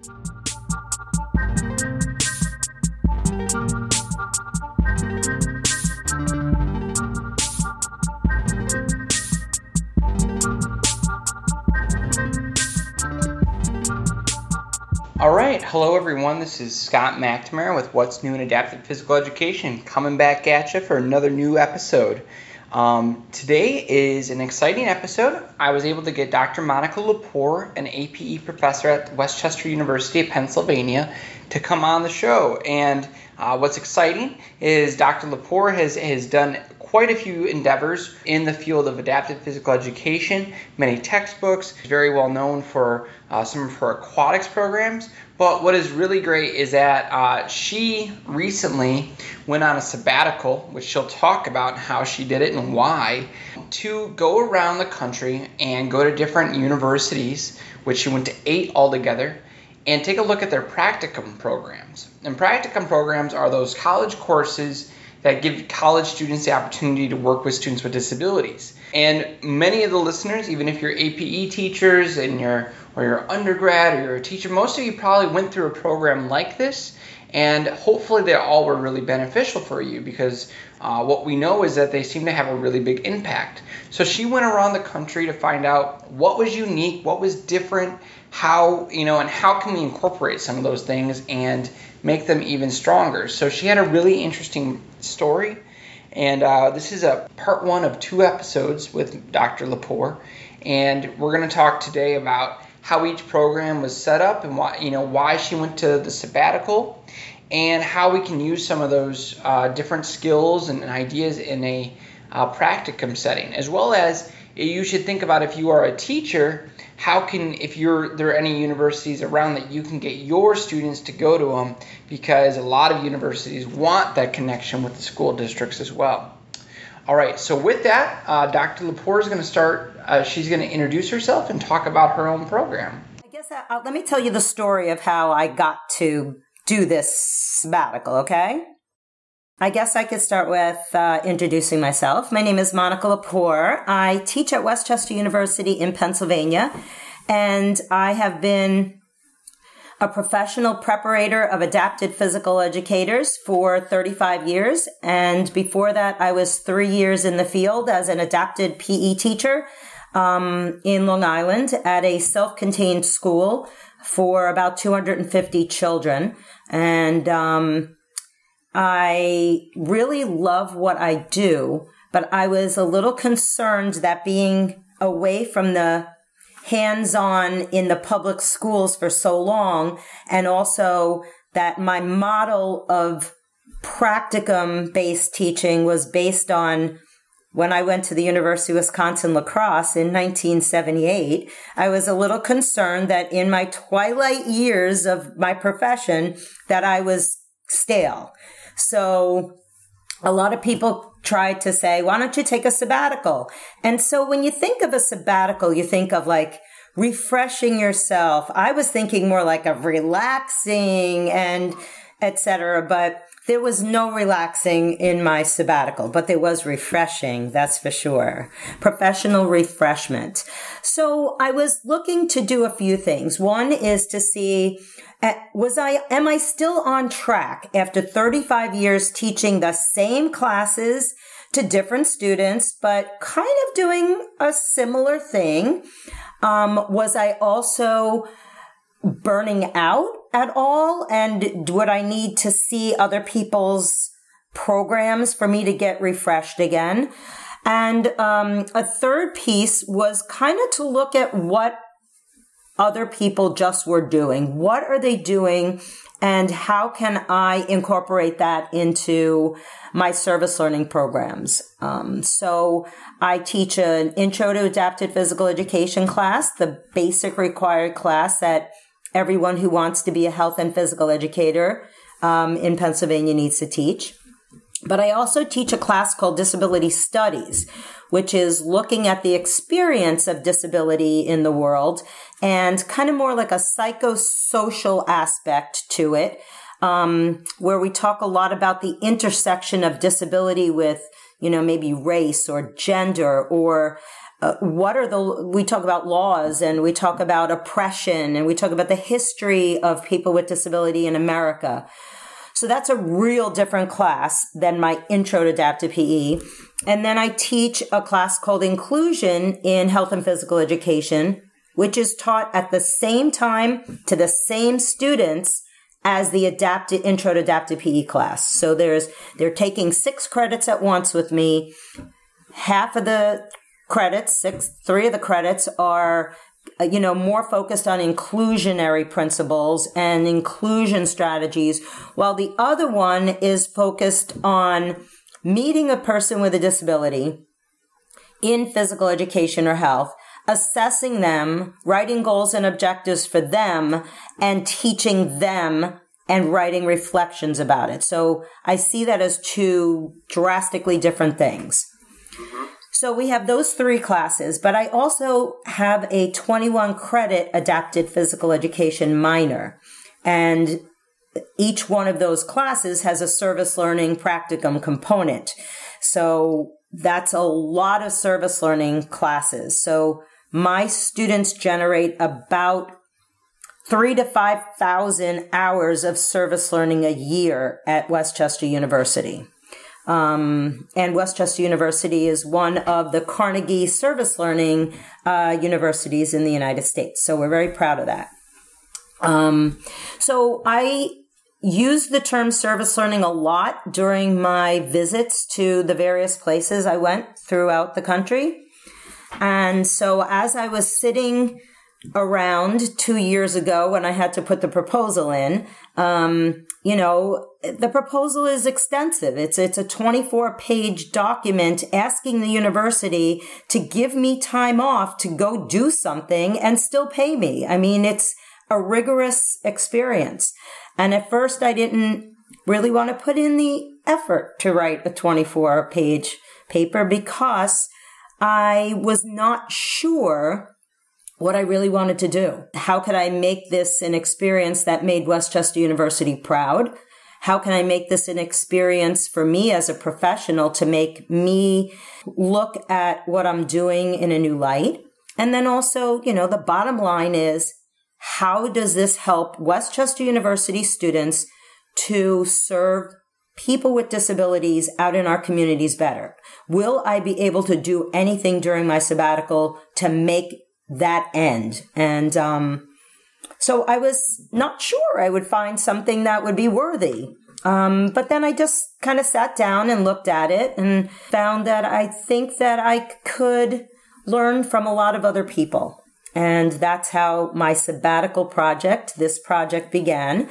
All right, hello everyone. This is Scott McNamara with What's New in Adapted Physical Education, coming back at you for another new episode. Um, today is an exciting episode. I was able to get Dr. Monica Lepore, an APE professor at West Chester University of Pennsylvania, to come on the show. And uh, what's exciting is Dr. Lepore has, has done quite a few endeavors in the field of adaptive physical education, many textbooks, very well known for uh, some of her aquatics programs. But what is really great is that uh, she recently went on a sabbatical, which she'll talk about how she did it and why, to go around the country and go to different universities, which she went to eight altogether, and take a look at their practicum programs. And practicum programs are those college courses that give college students the opportunity to work with students with disabilities. And many of the listeners, even if you're APE teachers and you're or you're undergrad or you're a teacher, most of you probably went through a program like this. And hopefully, they all were really beneficial for you because uh, what we know is that they seem to have a really big impact. So, she went around the country to find out what was unique, what was different, how, you know, and how can we incorporate some of those things and make them even stronger. So, she had a really interesting story. And uh, this is a part one of two episodes with Dr. Lepore. And we're going to talk today about how each program was set up and why, you know, why she went to the sabbatical and how we can use some of those uh, different skills and ideas in a uh, practicum setting, as well as you should think about if you are a teacher, how can if you're there are any universities around that you can get your students to go to them because a lot of universities want that connection with the school districts as well. All right, so with that, uh, Dr. Lepore is going to start. Uh, she's going to introduce herself and talk about her own program. I guess I, uh, let me tell you the story of how I got to do this sabbatical, okay? I guess I could start with uh, introducing myself. My name is Monica Lepore. I teach at West Chester University in Pennsylvania, and I have been a professional preparator of adapted physical educators for 35 years. And before that, I was three years in the field as an adapted PE teacher um, in Long Island at a self-contained school for about 250 children. And um, I really love what I do, but I was a little concerned that being away from the hands on in the public schools for so long, and also that my model of practicum based teaching was based on when I went to the University of Wisconsin La Crosse in 1978, I was a little concerned that in my twilight years of my profession that I was stale. So a lot of people try to say, why don't you take a sabbatical? And so when you think of a sabbatical, you think of like refreshing yourself. I was thinking more like of relaxing and etc. But there was no relaxing in my sabbatical, but there was refreshing. That's for sure. Professional refreshment. So I was looking to do a few things. One is to see was I, am I still on track after 35 years teaching the same classes to different students, but kind of doing a similar thing? Um, was I also burning out at all? And would I need to see other people's programs for me to get refreshed again? And um, a third piece was kind of to look at what other people just were doing. What are they doing? And how can I incorporate that into my service learning programs? Um, so I teach an intro to adapted physical education class, the basic required class that everyone who wants to be a health and physical educator um, in Pennsylvania needs to teach. But I also teach a class called Disability Studies, which is looking at the experience of disability in the world and kind of more like a psychosocial aspect to it, um, where we talk a lot about the intersection of disability with, you know, maybe race or gender or uh, what are the we talk about laws and we talk about oppression and we talk about the history of people with disability in America. So that's a real different class than my intro to adaptive PE. And then I teach a class called inclusion in health and physical education, which is taught at the same time to the same students as the adapted intro to adaptive PE class. So there's they're taking six credits at once with me. Half of the credits, six, three of the credits are uh, you know, more focused on inclusionary principles and inclusion strategies, while the other one is focused on meeting a person with a disability in physical education or health, assessing them, writing goals and objectives for them, and teaching them and writing reflections about it. So I see that as two drastically different things. So we have those three classes, but I also have a 21 credit adapted physical education minor. And each one of those classes has a service learning practicum component. So that's a lot of service learning classes. So my students generate about three to 5,000 hours of service learning a year at West Chester University. Um, and West Chester University is one of the Carnegie service learning uh, universities in the United States. So we're very proud of that. Um, so I use the term service learning a lot during my visits to the various places I went throughout the country. And so as I was sitting around two years ago when I had to put the proposal in, um, you know, the proposal is extensive. It's, it's a 24 page document asking the university to give me time off to go do something and still pay me. I mean, it's a rigorous experience. And at first I didn't really want to put in the effort to write a 24 page paper because I was not sure what I really wanted to do. How could I make this an experience that made West Chester University proud? How can I make this an experience for me as a professional to make me look at what I'm doing in a new light? And then also, you know, the bottom line is how does this help West Chester University students to serve people with disabilities out in our communities better? Will I be able to do anything during my sabbatical to make that end. And um, so I was not sure I would find something that would be worthy. Um, but then I just kind of sat down and looked at it and found that I think that I could learn from a lot of other people. And that's how my sabbatical project, this project began,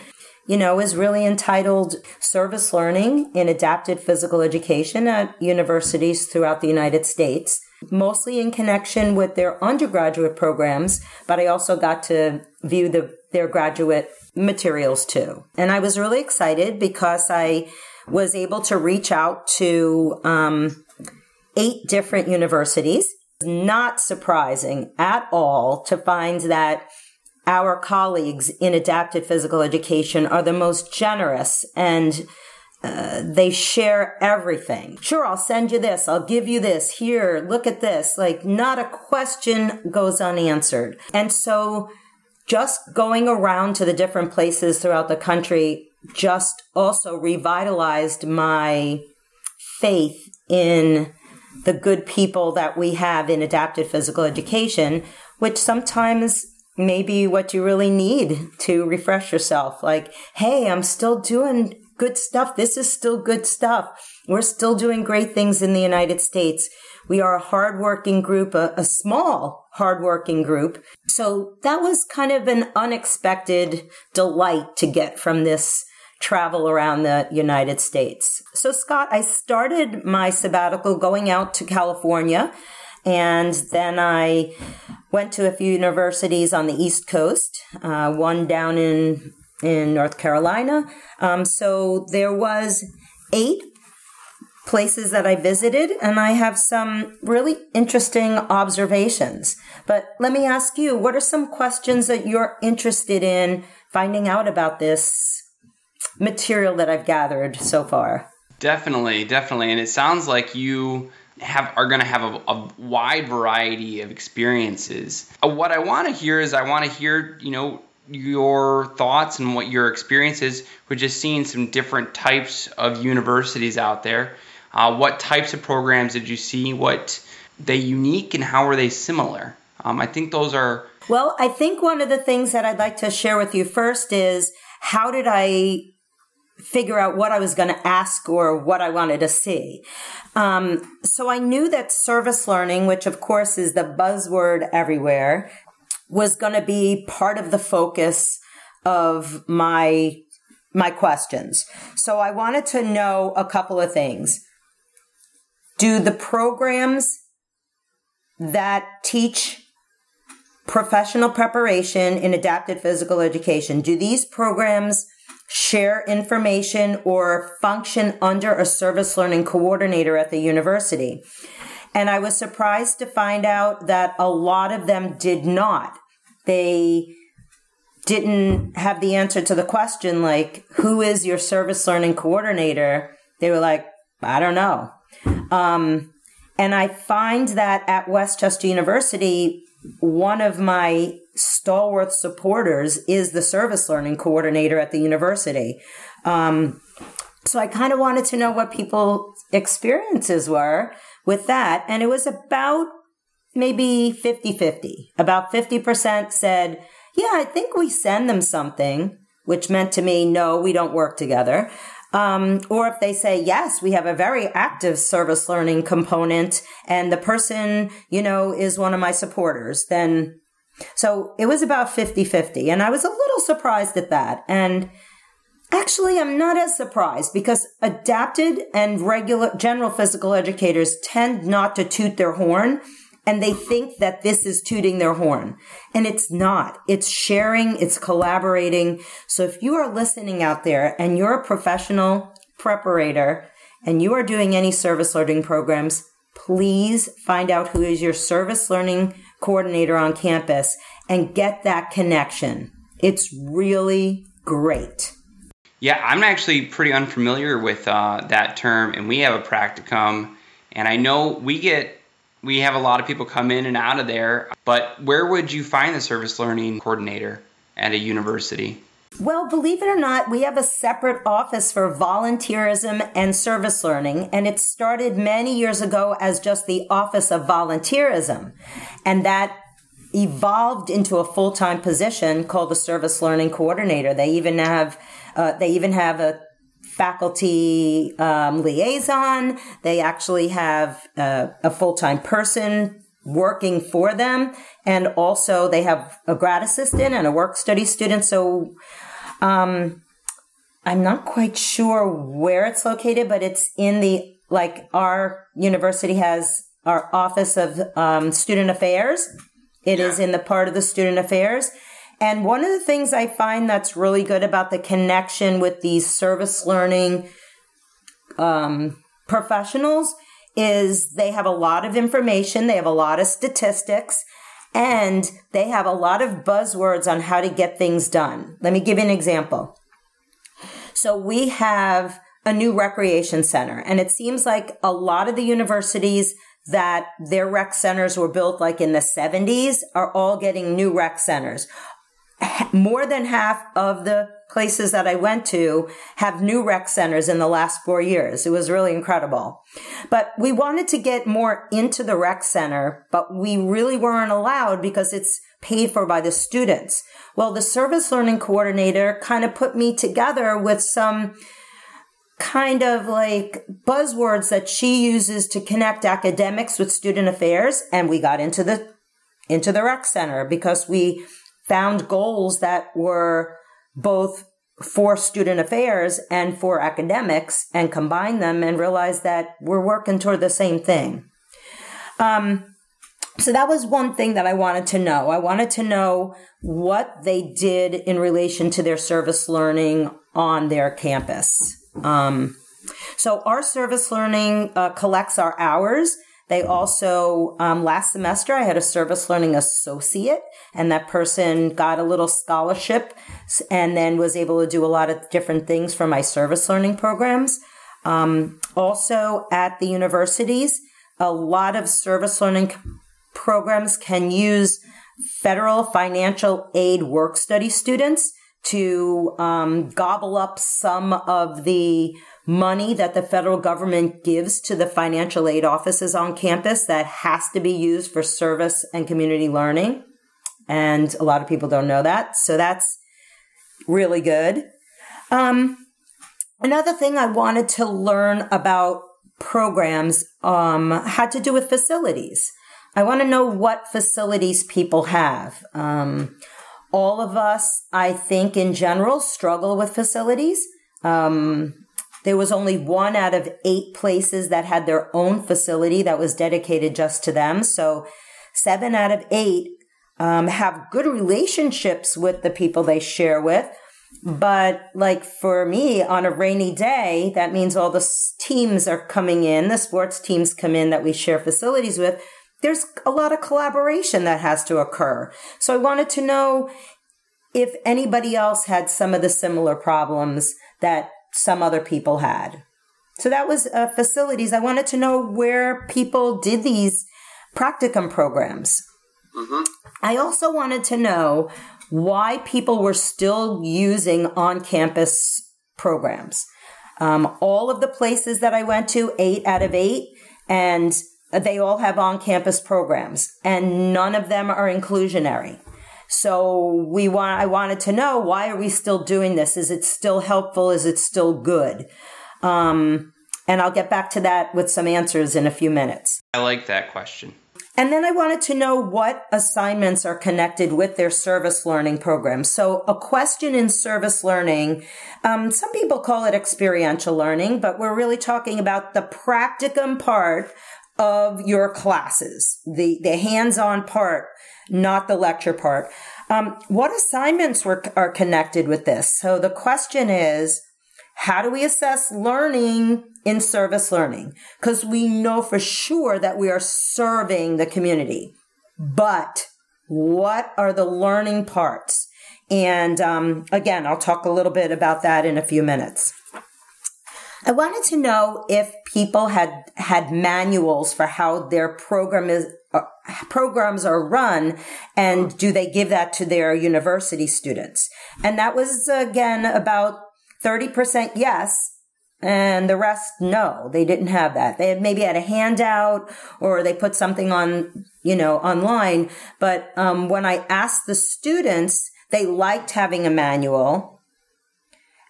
you know, is really entitled Service Learning in Adapted Physical Education at Universities throughout the United States mostly in connection with their undergraduate programs, but I also got to view the, their graduate materials too. And I was really excited because I was able to reach out to um, eight different universities. Not surprising at all to find that our colleagues in adapted physical education are the most generous and uh, they share everything. Sure, I'll send you this. I'll give you this. Here, look at this. Like, not a question goes unanswered. And so, just going around to the different places throughout the country just also revitalized my faith in the good people that we have in adapted physical education, which sometimes may be what you really need to refresh yourself. Like, hey, I'm still doing good stuff. This is still good stuff. We're still doing great things in the United States. We are a hardworking group, a, a small hardworking group. So that was kind of an unexpected delight to get from this travel around the United States. So Scott, I started my sabbatical going out to California and then I went to a few universities on the East Coast, uh, one down in in North Carolina. Um, so there was eight places that I visited, and I have some really interesting observations. But let me ask you, what are some questions that you're interested in finding out about this material that I've gathered so far? Definitely, definitely. And it sounds like you have are going to have a, a, wide variety of experiences. Uh, what I want to hear is I want to hear, you know, your thoughts and what your experience is with just seeing some different types of universities out there. Uh, what types of programs did you see? What they unique and how are they similar? Um, I think those are. Well, I think one of the things that I'd like to share with you first is how did I figure out what I was going to ask or what I wanted to see. Um, so I knew that service learning, which of course is the buzzword everywhere, was going to be part of the focus of my my questions. So I wanted to know a couple of things. Do the programs that teach professional preparation in adapted physical education, do these programs share information or function under a service learning coordinator at the university? And I was surprised to find out that a lot of them did not. They didn't have the answer to the question, like, who is your service learning coordinator? They were like, I don't know. Um, and I find that at West Chester University, one of my stalwart supporters is the service learning coordinator at the university. Um, so I kind of wanted to know what people's experiences were with that. And it was about maybe 50 50. About 50% said, Yeah, I think we send them something, which meant to me, no, we don't work together. Um, or if they say, yes, we have a very active service learning component and the person, you know, is one of my supporters, then so it was about 50 50. And I was a little surprised at that. And Actually, I'm not as surprised because adapted and regular general physical educators tend not to toot their horn and they think that this is tooting their horn. And it's not. It's sharing, it's collaborating. So if you are listening out there and you're a professional preparator and you are doing any service learning programs, please find out who is your service learning coordinator on campus and get that connection. It's really great. Yeah, I'm actually pretty unfamiliar with uh, that term, and we have a practicum, and I know we get we have a lot of people come in and out of there. But where would you find the service learning coordinator at a university? Well, believe it or not, we have a separate office for volunteerism and service learning, and it started many years ago as just the Office of Volunteerism. And that evolved into a full-time position called the service learning coordinator. They even have uh, they even have a faculty um, liaison. They actually have uh, a full-time person working for them, and also they have a grad assistant and a work study student. So. Um, I'm not quite sure where it's located, but it's in the like our university has our office of um, student affairs it yeah. is in the part of the student affairs. And one of the things I find that's really good about the connection with these service learning um, professionals is they have a lot of information, they have a lot of statistics, and they have a lot of buzzwords on how to get things done. Let me give you an example. So we have a new recreation center, and it seems like a lot of the universities that their rec centers were built like in the 70s are all getting new rec centers. More than half of the places that I went to have new rec centers in the last four years. It was really incredible. But we wanted to get more into the rec center, but we really weren't allowed because it's paid for by the students. Well, the service learning coordinator kind of put me together with some kind of like buzzwords that she uses to connect academics with student affairs. And we got into the, into the rec center because we found goals that were both for student affairs and for academics and combined them and realized that we're working toward the same thing. Um, so that was one thing that I wanted to know. I wanted to know what they did in relation to their service learning on their campus. Um, so our service learning uh, collects our hours. They also, um, last semester, I had a service learning associate, and that person got a little scholarship and then was able to do a lot of different things for my service learning programs. Um, also, at the universities, a lot of service learning programs can use federal financial aid work study students to um, gobble up some of the money that the federal government gives to the financial aid offices on campus that has to be used for service and community learning. And a lot of people don't know that. So that's really good. Um, another thing I wanted to learn about programs um, had to do with facilities. I want to know what facilities people have. Um, all of us, I think, in general, struggle with facilities. Um, there was only one out of eight places that had their own facility that was dedicated just to them. So seven out of eight um, have good relationships with the people they share with. But like for me, on a rainy day, that means all the teams are coming in, the sports teams come in that we share facilities with there's a lot of collaboration that has to occur. So I wanted to know if anybody else had some of the similar problems that some other people had. So that was uh, facilities. I wanted to know where people did these practicum programs. Mm-hmm. I also wanted to know why people were still using on campus programs. Um, all of the places that I went to, eight out of eight, and they all have on campus programs and none of them are inclusionary. So we want, I wanted to know why are we still doing this? Is it still helpful? Is it still good? Um, and I'll get back to that with some answers in a few minutes. I like that question. And then I wanted to know what assignments are connected with their service learning program. So a question in service learning, um, some people call it experiential learning, but we're really talking about the practicum part of your classes, the, the hands-on part, not the lecture part. Um, what assignments were, are connected with this? So the question is, how do we assess learning in service learning? Because we know for sure that we are serving the community. But what are the learning parts? And um, again, I'll talk a little bit about that in a few minutes. I wanted to know if people had had manuals for how their program is uh, programs are run and do they give that to their university students? And that was again about 30% yes and the rest no they didn't have that. They had maybe had a handout or they put something on you know online but um, when i asked the students they liked having a manual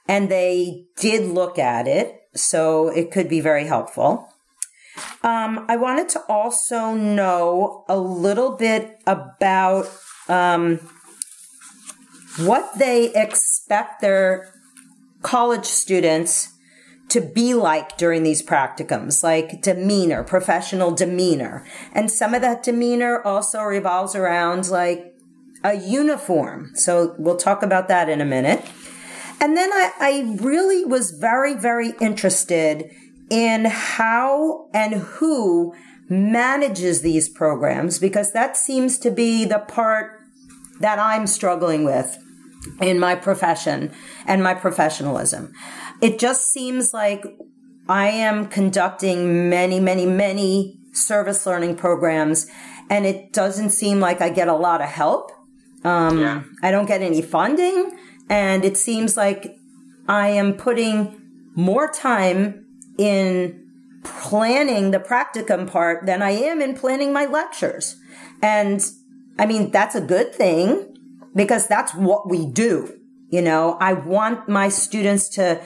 and they did look at it so it could be very helpful. Um, I wanted to also know a little bit about um, what they expect their college students to be like during these practicums, like demeanor, professional demeanor. And some of that demeanor also revolves around like a uniform. So we'll talk about that in a minute. And then I, I really was very, very interested in how and who manages these programs because that seems to be the part that I'm struggling with in my profession and my professionalism. It just seems like I am conducting many, many, many service learning programs and it doesn't seem like I get a lot of help. Um, yeah. I don't get any funding. And it seems like I am putting more time in planning the practicum part than I am in planning my lectures. And I mean, that's a good thing because that's what we do. You know, I want my students to,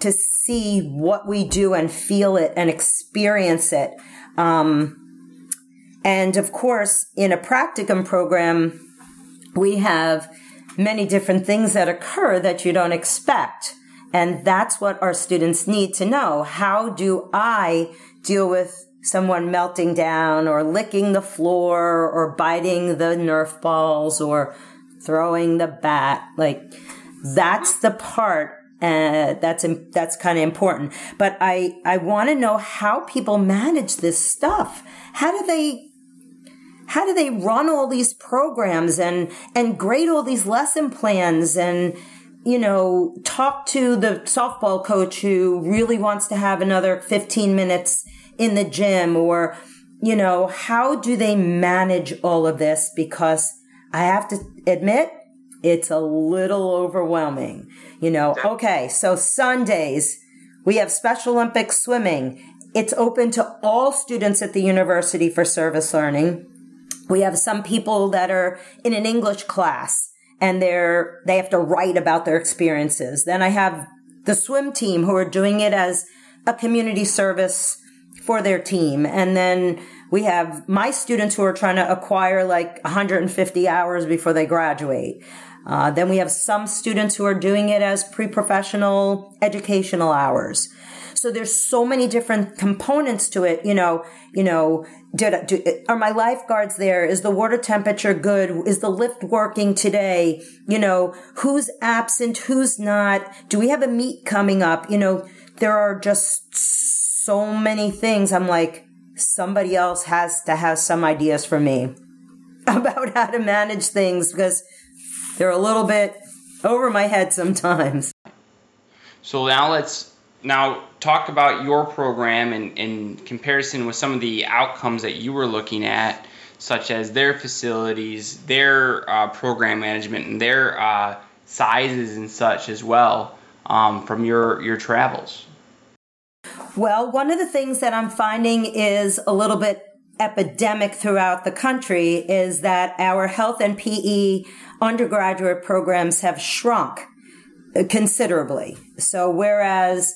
to see what we do and feel it and experience it. Um, and of course, in a practicum program, we have many different things that occur that you don't expect. And that's what our students need to know. How do I deal with someone melting down or licking the floor or biting the Nerf balls or throwing the bat? Like that's the part uh, that's that's kind of important. But I I want to know how people manage this stuff. How do they how do they run all these programs and and grade all these lesson plans and you know talk to the softball coach who really wants to have another 15 minutes in the gym or you know, how do they manage all of this? Because I have to admit, it's a little overwhelming. You know, okay, so Sundays, we have Special Olympics swimming. It's open to all students at the university for service learning. We have some people that are in an English class and they're, they have to write about their experiences. Then I have the swim team who are doing it as a community service for their team. And then we have my students who are trying to acquire like 150 hours before they graduate. Uh, then we have some students who are doing it as pre-professional educational hours. So there's so many different components to it. You know, you know, did, are my lifeguards there? Is the water temperature good? Is the lift working today? You know, who's absent? Who's not? Do we have a meet coming up? You know, there are just so many things. I'm like, somebody else has to have some ideas for me about how to manage things because they're a little bit over my head sometimes. So now let's now talk about your program in, in comparison with some of the outcomes that you were looking at, such as their facilities, their uh, program management, and their uh, sizes and such as well um, from your, your travels. Well, one of the things that I'm finding is a little bit epidemic throughout the country is that our health and PE undergraduate programs have shrunk considerably. So whereas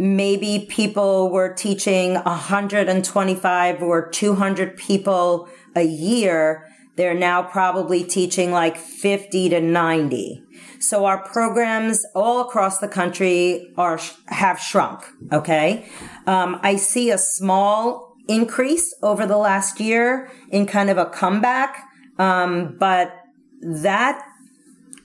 maybe people were teaching 125 or 200 people a year, they're now probably teaching like 50 to 90. So our programs all across the country are have shrunk. Okay, um, I see a small increase over the last year in kind of a comeback, um, but that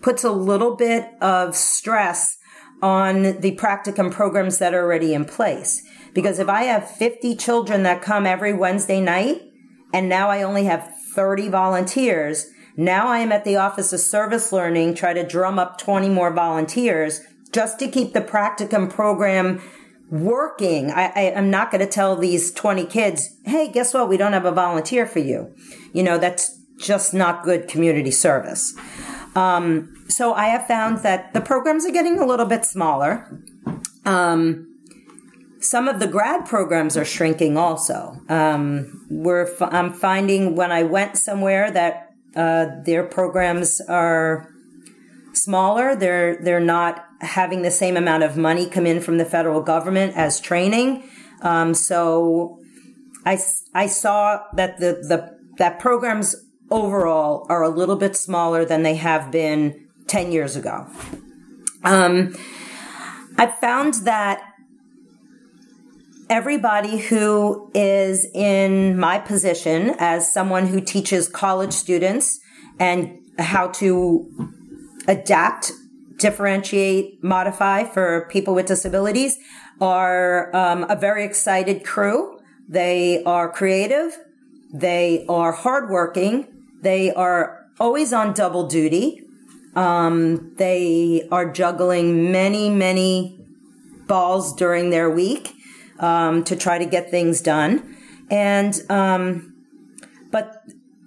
puts a little bit of stress on the practicum programs that are already in place. Because if I have 50 children that come every Wednesday night and now I only have 30 volunteers, now I am at the Office of Service Learning, try to drum up 20 more volunteers just to keep the practicum program working. I, I, am not going to tell these 20 kids, hey, guess what? We don't have a volunteer for you. You know, that's just not good community service. Um, so I have found that the programs are getting a little bit smaller. Um, some of the grad programs are shrinking also. Um, we're f- I'm finding when I went somewhere that uh, their programs are smaller. They're they're not having the same amount of money come in from the federal government as training. Um, so I I saw that the the that programs overall are a little bit smaller than they have been 10 years ago. Um, I found that everybody who is in my position as someone who teaches college students and how to adapt, differentiate, modify for people with disabilities are um, a very excited crew. They are creative. They are hardworking. They are always on double duty. Um, they are juggling many, many balls during their week um, to try to get things done. And, um, but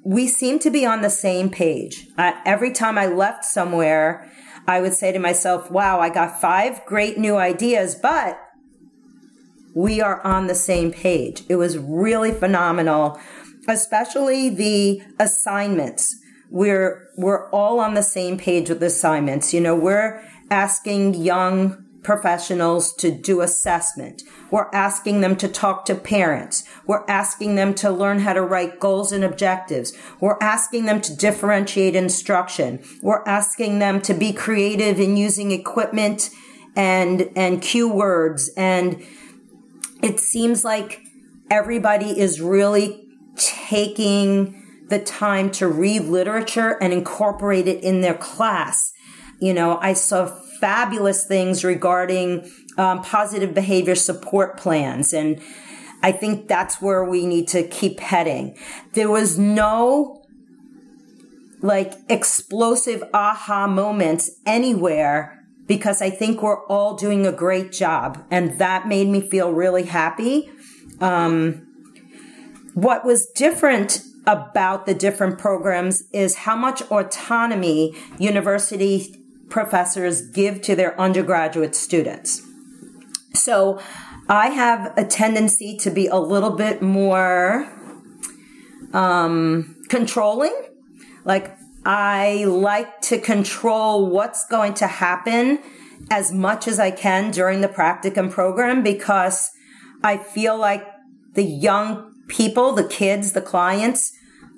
we seem to be on the same page. Every time I left somewhere, I would say to myself, wow, I got five great new ideas, but we are on the same page. It was really phenomenal especially the assignments. We're, we're all on the same page with assignments. You know, we're asking young professionals to do assessment. We're asking them to talk to parents. We're asking them to learn how to write goals and objectives. We're asking them to differentiate instruction. We're asking them to be creative in using equipment and, and cue words. And it seems like everybody is really taking the time to read literature and incorporate it in their class. You know, I saw fabulous things regarding um, positive behavior support plans. And I think that's where we need to keep heading. There was no like explosive aha moments anywhere because I think we're all doing a great job. And that made me feel really happy. Um, what was different about the different programs is how much autonomy university professors give to their undergraduate students. So I have a tendency to be a little bit more um, controlling. Like I like to control what's going to happen as much as I can during the practicum program because I feel like the young people, the kids, the clients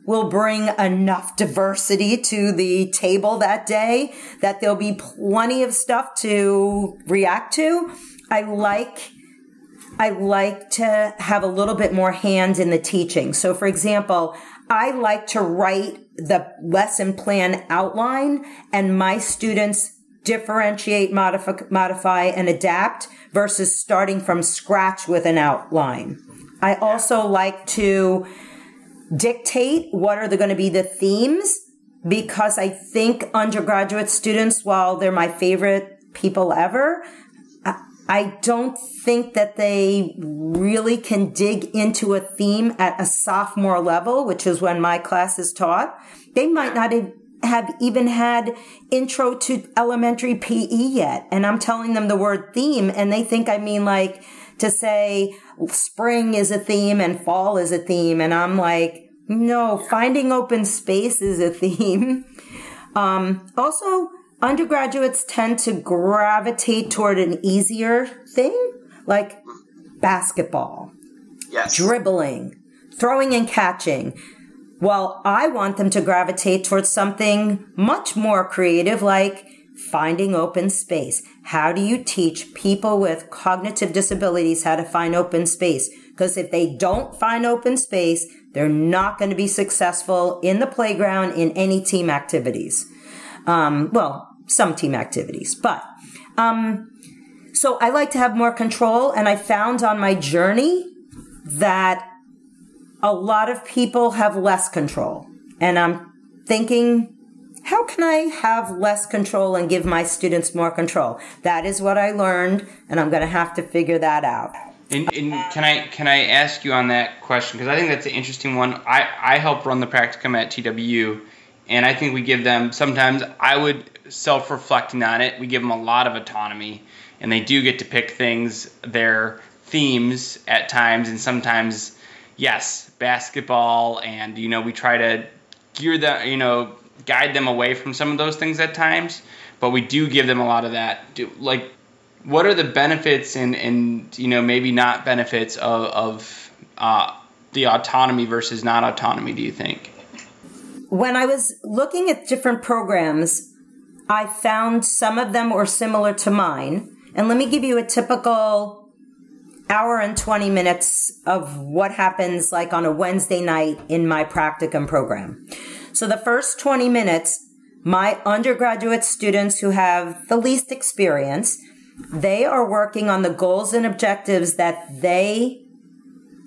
will bring enough diversity to the table that day that there'll be plenty of stuff to react to. I like I like to have a little bit more hands in the teaching. So for example, I like to write the lesson plan outline and my students differentiate, modify, modify and adapt versus starting from scratch with an outline. I also like to dictate what are going to be the themes because I think undergraduate students, while they're my favorite people ever, I don't think that they really can dig into a theme at a sophomore level, which is when my class is taught. They might not have even had intro to elementary PE yet. And I'm telling them the word theme and they think I mean like to say spring is a theme and fall is a theme. And I'm like, no, finding open space is a theme. Um, also, undergraduates tend to gravitate toward an easier thing like basketball, yes. dribbling, throwing and catching. While I want them to gravitate towards something much more creative like finding open space. How do you teach people with cognitive disabilities how to find open space? Because if they don't find open space, they're not going to be successful in the playground in any team activities. Um, well, some team activities, but, um, so I like to have more control and I found on my journey that a lot of people have less control and I'm thinking, how can I have less control and give my students more control? That is what I learned and I'm going to have to figure that out. And, and, can I can I ask you on that question because I think that's an interesting one. I I help run the practicum at TWU, and I think we give them sometimes. I would self reflecting on it. We give them a lot of autonomy, and they do get to pick things, their themes at times, and sometimes, yes, basketball, and you know we try to gear them, you know, guide them away from some of those things at times. But we do give them a lot of that. Do, like what are the benefits and, and you know maybe not benefits of, of uh, the autonomy versus not autonomy do you think when i was looking at different programs i found some of them were similar to mine and let me give you a typical hour and 20 minutes of what happens like on a wednesday night in my practicum program so the first 20 minutes my undergraduate students who have the least experience they are working on the goals and objectives that they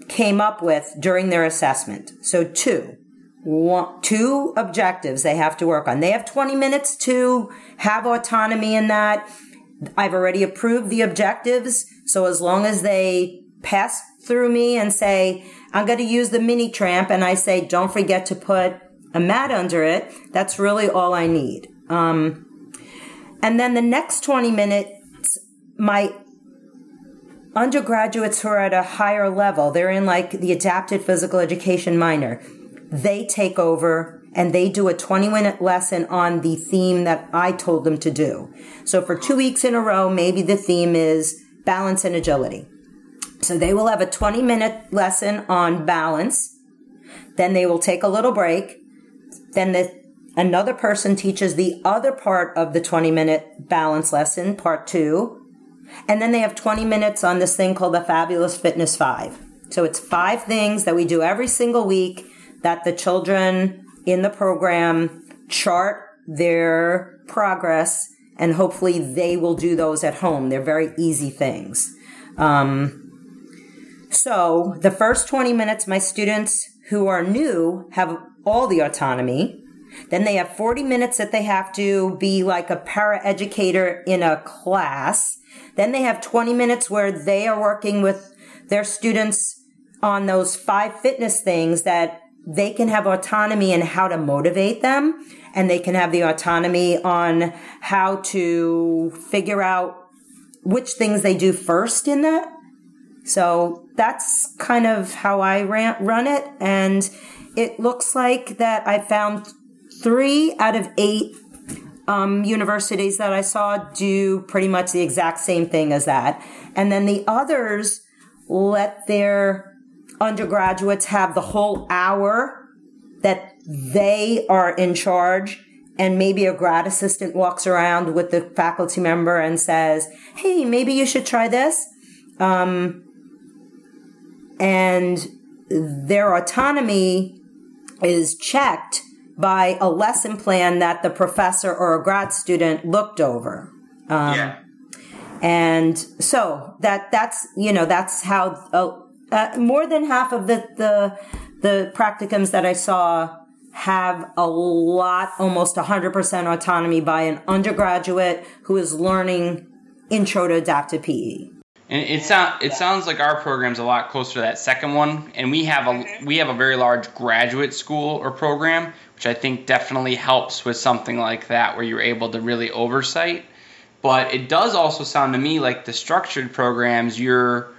came up with during their assessment. So two, one, two objectives they have to work on. They have 20 minutes to have autonomy in that. I've already approved the objectives. So as long as they pass through me and say, I'm going to use the mini tramp and I say, don't forget to put a mat under it. That's really all I need. Um, and then the next 20 minutes, my undergraduates who are at a higher level, they're in like the adapted physical education minor, they take over and they do a 20 minute lesson on the theme that I told them to do. So for two weeks in a row, maybe the theme is balance and agility. So they will have a 20 minute lesson on balance. Then they will take a little break. Then the, another person teaches the other part of the 20 minute balance lesson, part two. And then they have 20 minutes on this thing called the Fabulous Fitness Five. So it's five things that we do every single week that the children in the program chart their progress and hopefully they will do those at home. They're very easy things. Um, so the first 20 minutes, my students who are new have all the autonomy. Then they have 40 minutes that they have to be like a paraeducator in a class. Then they have 20 minutes where they are working with their students on those five fitness things that they can have autonomy in how to motivate them and they can have the autonomy on how to figure out which things they do first in that. So that's kind of how I ran, run it. And it looks like that I found three out of eight um, universities that I saw do pretty much the exact same thing as that. And then the others let their undergraduates have the whole hour that they are in charge and maybe a grad assistant walks around with the faculty member and says, Hey, maybe you should try this. Um, and their autonomy is checked by a lesson plan that the professor or a grad student looked over. Um, yeah. And so that that's you know that's how uh, uh, more than half of the the the practicums that I saw have a lot, almost 100% autonomy by an undergraduate who is learning intro to adaptive PE. And it sounds it sounds like our program's a lot closer to that second one, and we have a we have a very large graduate school or program, which I think definitely helps with something like that, where you're able to really oversight. But it does also sound to me like the structured programs, you're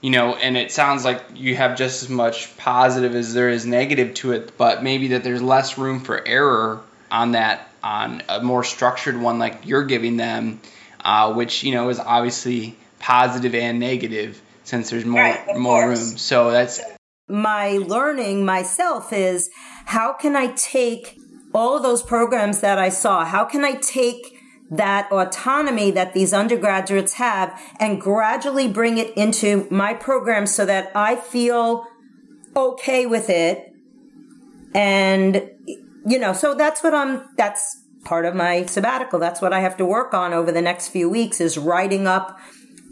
you know, and it sounds like you have just as much positive as there is negative to it, but maybe that there's less room for error on that on a more structured one like you're giving them, uh, which you know is obviously positive and negative since there's more right, more course. room. So that's my learning myself is how can I take all of those programs that I saw? How can I take that autonomy that these undergraduates have and gradually bring it into my program so that I feel okay with it. And, you know, so that's what I'm, that's part of my sabbatical. That's what I have to work on over the next few weeks is writing up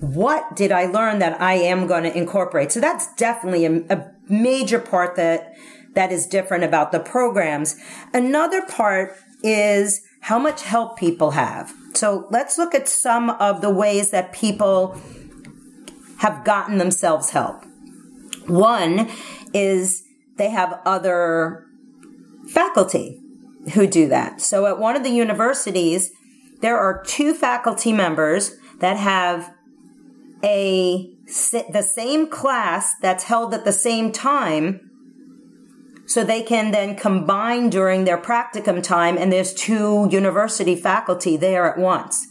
what did I learn that I am going to incorporate. So that's definitely a, a major part that, that is different about the programs. Another part is how much help people have. So let's look at some of the ways that people have gotten themselves help. One is they have other faculty who do that. So at one of the universities, there are two faculty members that have a the same class that's held at the same time so they can then combine during their practicum time and there's two university faculty there at once.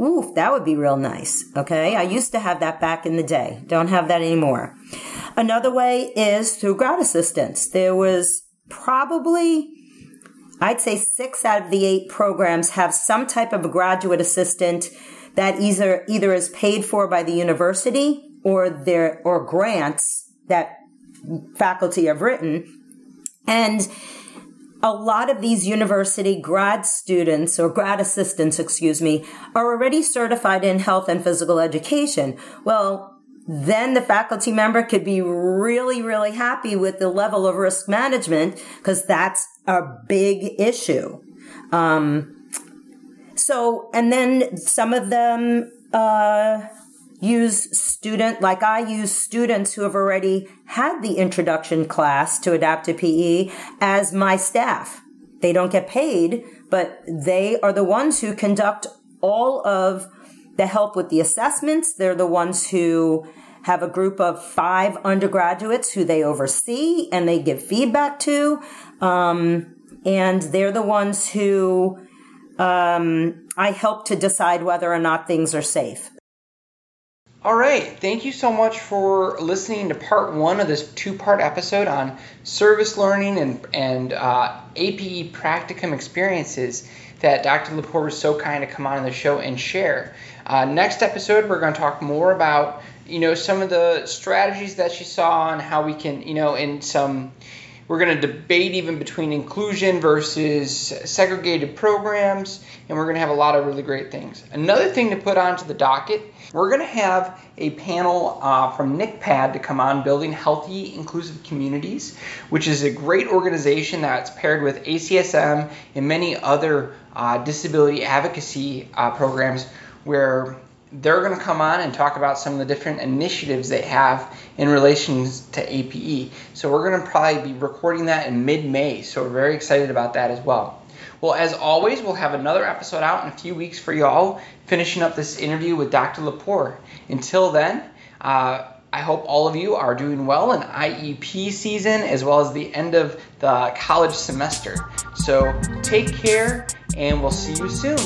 Ooh, that would be real nice. Okay. I used to have that back in the day. Don't have that anymore. Another way is through grad assistance. There was probably, I'd say six out of the eight programs have some type of a graduate assistant that either, either is paid for by the university or their, or grants that faculty have written and a lot of these university grad students or grad assistants, excuse me, are already certified in health and physical education. Well, then the faculty member could be really, really happy with the level of risk management because that's a big issue. Um, so, and then some of them, uh, use student like I use students who have already had the introduction class to adaptive PE as my staff. They don't get paid, but they are the ones who conduct all of the help with the assessments. They're the ones who have a group of five undergraduates who they oversee and they give feedback to. Um, and they're the ones who um, I help to decide whether or not things are safe. All right. Thank you so much for listening to part one of this two part episode on service learning and, and uh, APE practicum experiences that Dr. Lepore was so kind to come on the show and share. Uh, next episode, we're going to talk more about you know some of the strategies that she saw and how we can you know in some we're going to debate even between inclusion versus segregated programs, and we're going to have a lot of really great things. Another thing to put onto the docket, we're going to have a panel uh, from NCPAD to come on building healthy, inclusive communities, which is a great organization that's paired with ACSM and many other uh, disability advocacy uh, programs where they're going to come on and talk about some of the different initiatives they have in relation to APE. So we're going to probably be recording that in mid-May. So we're very excited about that as well. Well, as always, we'll have another episode out in a few weeks for y'all, finishing up this interview with Dr. Lepore. Until then, uh, I hope all of you are doing well in IEP season as well as the end of the college semester. So take care, and we'll see you soon.